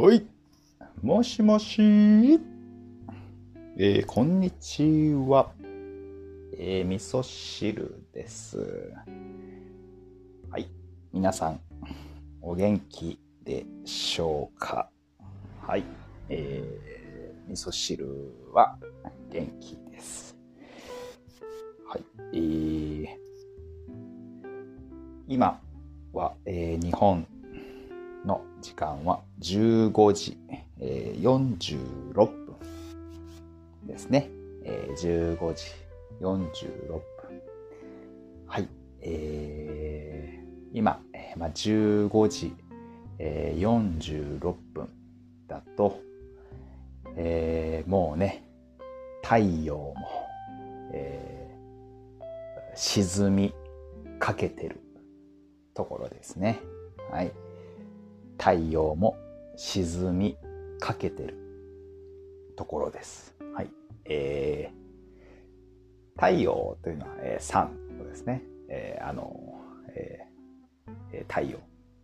おい、もしもし、えー、こんにちは。えー、味噌汁です。はい、皆さん、お元気でしょうか？はい、えー、味噌汁は元気です。はい、えー、今は、えー、日本の時間は15時、えー、46分ですね。えー、15時46分。はい。えー、今、えーまあ、15時、えー、46分だと、えー、もうね、太陽も、えー、沈みかけてるところですね。はい。太陽も沈みかけてるところです。はい。えー、太陽というのは、えー、サンですね。えー、あの、えー、太陽、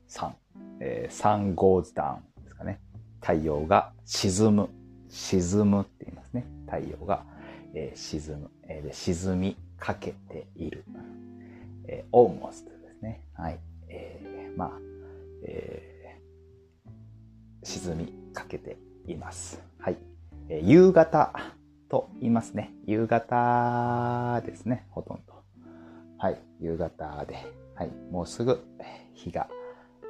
サン、えー、サン goes down ですかね。太陽が沈む、沈むって言いますね。太陽が、えー、沈む、えー、で沈みかけている。えー、almost ですね。はい。沈みかけています。はい。えー、夕方と言いますね。夕方ですね、ほとんど。はい、夕方で、はい、もうすぐ日が、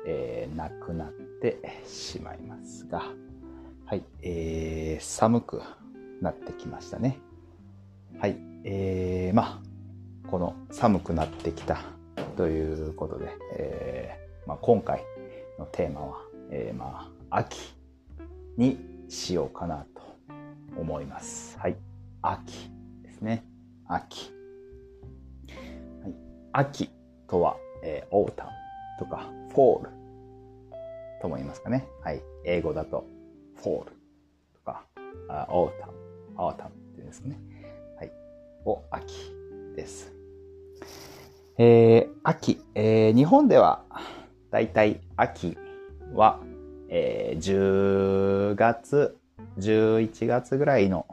えー、なくなってしまいますが、はい、えー、寒くなってきましたね。はい、えー、まあ、この寒くなってきたということで、えーまあ、今回のテーマは、えー、まあ秋にしようかなと思います。はい。秋ですね。秋。はい、秋とは、えー、 Autumn とか Fall とも言いますかね。はい。英語だと Fall とか Autumn、Autumn って言うんですね。はい。を秋です。えー、秋、えー、日本ではだいたい秋は、えー、10月、11月ぐらいの、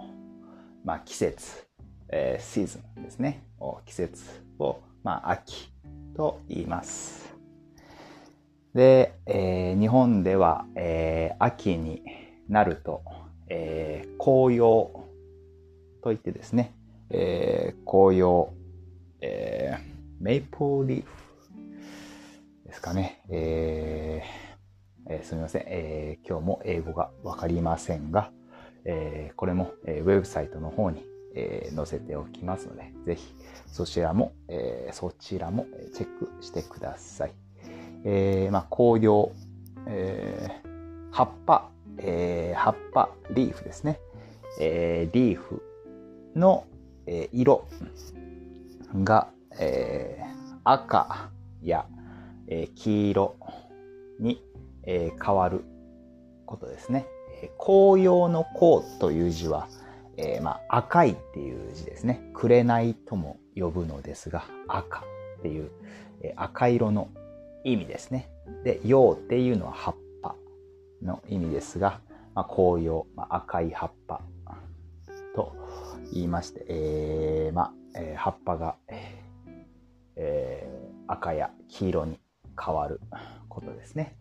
まあ、季節、えー、シーズンですね。季節を、まあ、秋と言います。で、えー、日本では、えー、秋になると、えー、紅葉といってですね、えー、紅葉、えー、メイプルリーフですかね。えー、えー、すみません、えー。今日も英語がわかりませんが、えー、これも、えー、ウェブサイトの方に、えー、載せておきますので、ぜひそちらも、えー、そちらもチェックしてください。えー、まあ、紅葉、えー、葉っぱ、えー、葉っぱ、リーフですね。えー、リーフの、えー、色が、えー、赤や、えー、黄色に、えー、変わることですね。紅葉の紅という字は、えー、まあ、赤いっていう字ですね。紅とも呼ぶのですが、赤っていう、えー、赤色の意味ですね。で、葉っていうのは葉っぱの意味ですが、まあ、紅葉、まあ、赤い葉っぱと言いまして、えー、まあ、えー、葉っぱが、ええー、赤や黄色に変わることですね。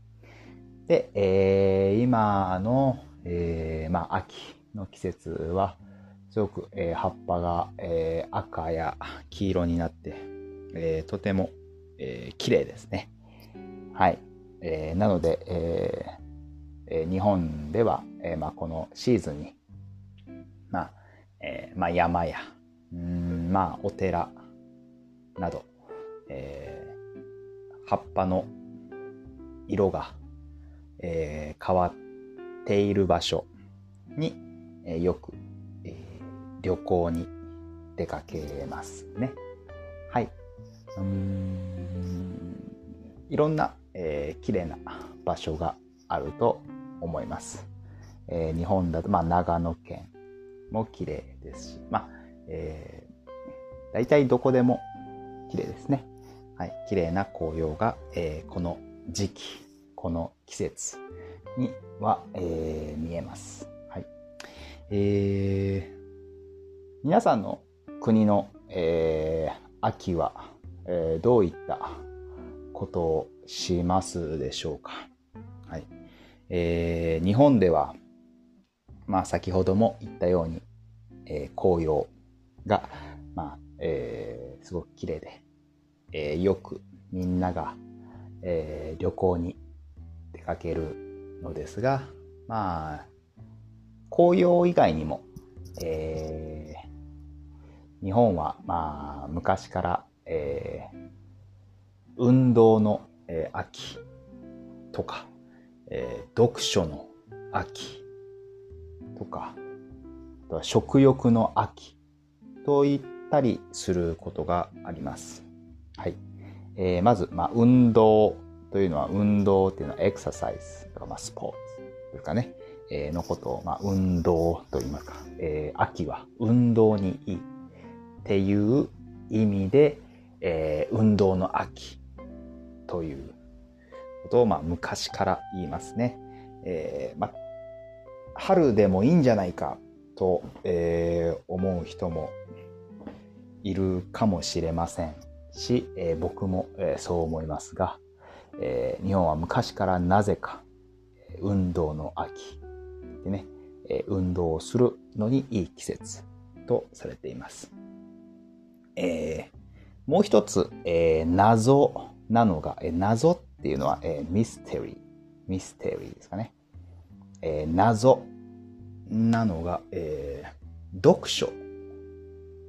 で、えー、今の、えー、まあ、秋の季節は、すごく、えー、葉っぱが、えー、赤や黄色になって、えー、とても、えー、綺麗ですね。はい。えー、なので、えーえー、日本では、えーまあ、このシーズンに、まあえーまあ、山や、うんまあ、お寺など、えー、葉っぱの色が、えー、変わっている場所に、えー、よく、えー、旅行に出かけますね。はい。うんいろんな、えー、綺麗な場所があると思います。えー、日本だと、まあ、長野県も綺麗ですし、まあ、えー、大体どこでも綺麗ですね。はい、綺麗な紅葉が、えー、この時期、この季節には、えー、見えます。はい。えー、皆さんの国の、えー、秋は、えー、どういったことをしますでしょうか。はい。えー、日本では、まあ先ほども言ったように、えー、紅葉が、まあ、えー、すごく綺麗で、えー、よくみんなが、えー、旅行に出かけるのですが、まあ、紅葉以外にも、えー、日本は、まあ、昔から、えー、運動の、えー、秋とか、えー、読書の秋とか、あとは食欲の秋といったりすることがあります。はい。えー、まず、まあ、運動というのは、運動っていうのはエクササイズとか、まあ、スポーツというかね、えー、のことを、まあ、運動と言いますか、えー、秋は運動にいいっていう意味で、えー、運動の秋ということを、まあ、昔から言いますね。えー、まあ、春でもいいんじゃないかと、えー、思う人もいるかもしれませんし、えー、僕も、えー、そう思いますが、えー、日本は昔からなぜか運動の秋でね、え運動をするのにいい季節とされています。えー、もう一つ、えー、謎なのが、えー、謎っていうのは、えー、ミステリー。ミステリーですかね。えー、謎なのが、えー、読書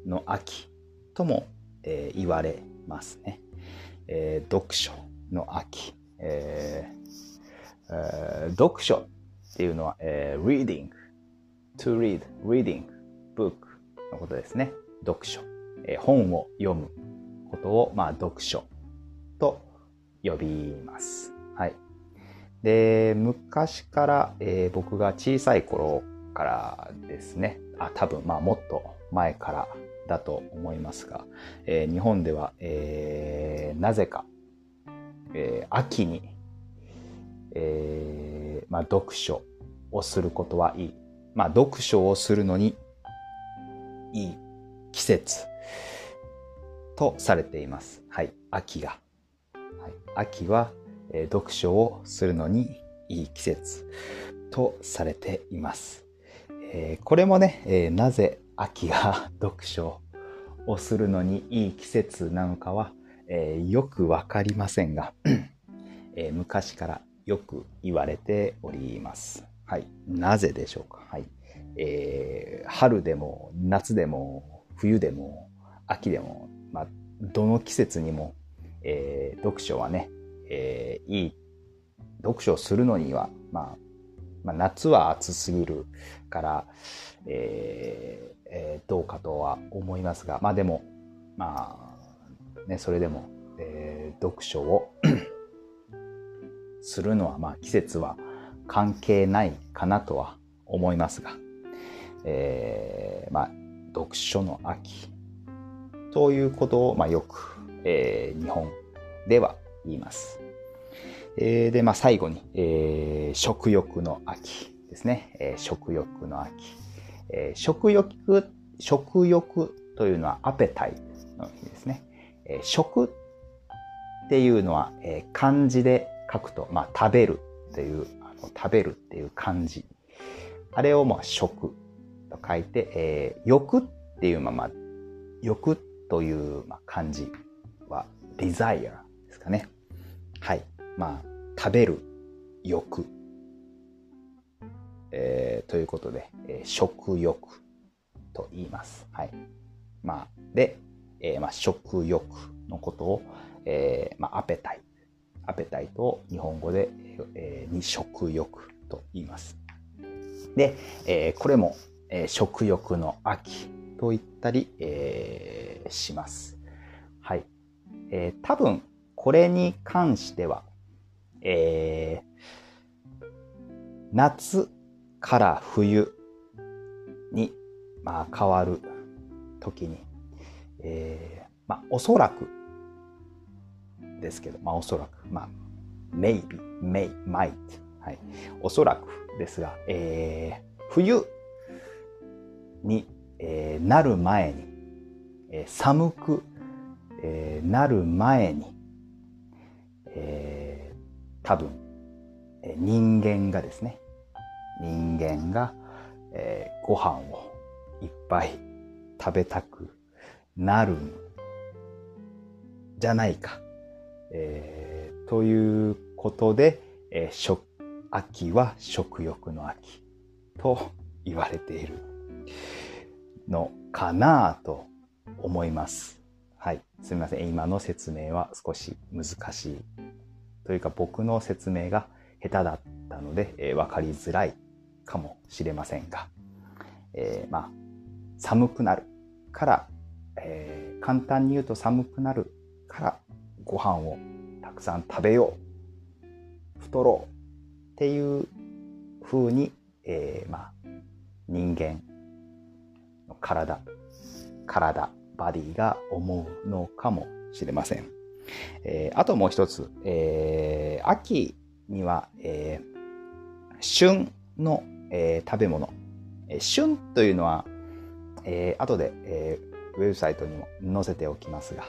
の秋とも、えー、言われますね。えー、読書の秋。えーえー、読書っていうのは、えー、reading, to read, reading, book のことですね。読書。えー、本を読むことを、まあ、読書と呼びます。はい。で、昔から、えー、僕が小さい頃からですね、あ、多分、まあ、もっと前からだと思いますが、えー、日本では、えー、なぜか、えー、秋に、えー、まあ、読書をすることはいい。まあ、読書をするのにいい季節とされています。はい。秋が。はい、秋は、えー、読書をするのにいい季節とされています。えー、これもね、えー、なぜ秋が 読書をするのにいい季節なのかは、えー、よくわかりませんが、えー、昔からよく言われております。はい。なぜでしょうか？はい。えー、春でも夏でも冬でも秋でも、まあ、どの季節にも、えー、読書はね、えー、いい、読書をするのには、まあ、まあ、夏は暑すぎるから、えーえー、どうかとは思いますが、まあでも、まあ、ね、それでも、えー、読書を するのは、まあ季節は関係ないかなとは思いますが、えー、まあ、読書の秋ということを、まあ、よく、えー、日本では言います。えー、で、まあ、最後に、えー、食欲の秋ですね。えー、食欲の秋。えー、食欲、食欲というのはアペタイの意味ですね。え、食っていうのは、え、漢字で書くと、まあ、食べるっていう、あの食べるっていう漢字。あれを、まあ、食と書いて、えー、欲っていうまま、欲という、まあ、漢字は desire ですかね。はい。まあ、食べる欲。えー、ということで、えー、食欲と言います。はい。まあ、で、えー、まあ、食欲のことを、えー、まあ、アペタイ。アペタイトを日本語で、えー、に食欲と言います。で、えー、これも、えー、食欲の秋と言ったり、えー、します。はい。えー、多分、これに関しては、えー、夏から冬に、まあ、変わる時に、えー、まあ、おそらくですけど、まあ、おそらく、まあ、maybe, may, might はい。おそらくですが、えー、冬に、えー、なる前に、えー、寒く、えー、なる前に、えー、多分、えー、人間がですね、人間が、えー、ご飯をいっぱい食べたくなるんじゃないか。えー、ということで、えー、食秋は食欲の秋と言われているのかなと思います。はい。すみません。今の説明は少し難しい。というか僕の説明が下手だったので、えー、分かりづらいかもしれませんが、えー、まあ、寒くなるから、えー、簡単に言うと寒くなるからご飯をたくさん食べよう。太ろう。っていう風に、えー、まあ、人間の体、体、バディが思うのかもしれません。えー、あともう一つ、えー、秋には、えー、旬の、えー、食べ物。えー、旬というのは、えー、後で、えー、ウェブサイトにも載せておきますが、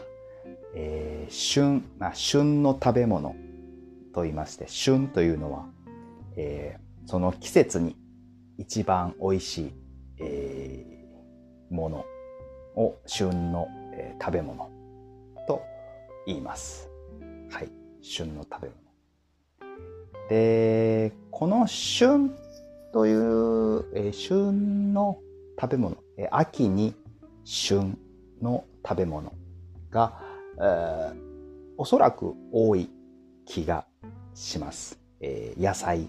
えー、旬、まあ、旬の食べ物と言いまして、旬というのは、えー、その季節に一番美味しい、えー、ものを旬の、えー、食べ物と言います。はい。旬の食べ物。で、この旬という、えー、旬の食べ物、えー、秋に旬の食べ物が、えー、おそらく多い気がします。えー、野菜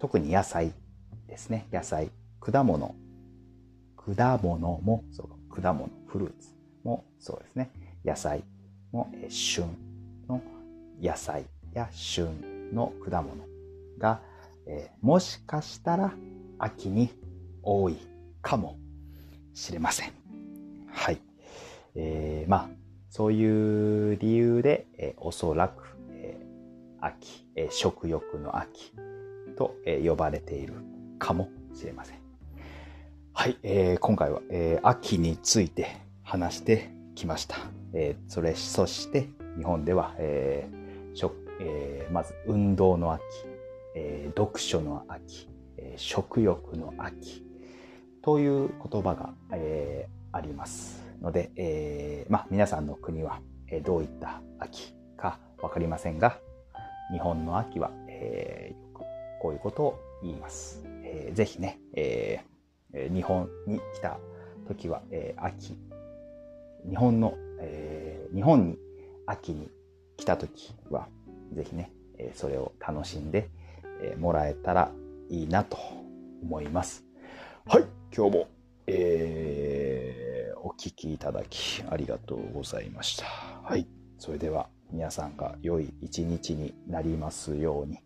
特に野菜ですね。野菜、果物。果物もそう、果物、フルーツもそうですね。野菜も、え旬の野菜や旬の果物が、えー、もしかしたら秋に多いかもしれません。はい。えー、まあ、そういう理由で、えー、おそらく、えー、秋、えー、食欲の秋と、え呼ばれているかもしれません。はい、えー、今回は、え、秋について話してきました。え、それ、そして日本では、えー食え、まず運動の秋、え、読書の秋、え、食欲の秋という言葉が、えー、ありますので、えーまあ、皆さんの国は、え、どういった秋かわかりませんが、日本の秋は、えー、こういうことを言います。えー、ぜひね、えー、日本に来た時は、えー、秋、日本の、えー、日本に秋に来た時は、ぜひね、えー、それを楽しんで、えー、もらえたらいいなと思います。はい、今日も、えー、お聞きいただきありがとうございました。はい、それでは皆さんが良い一日になりますように。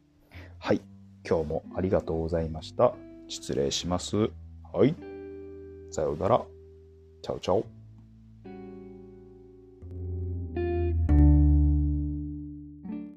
はい。今日もありがとうございました。失礼します。はい。さようなら。チャオチャオ。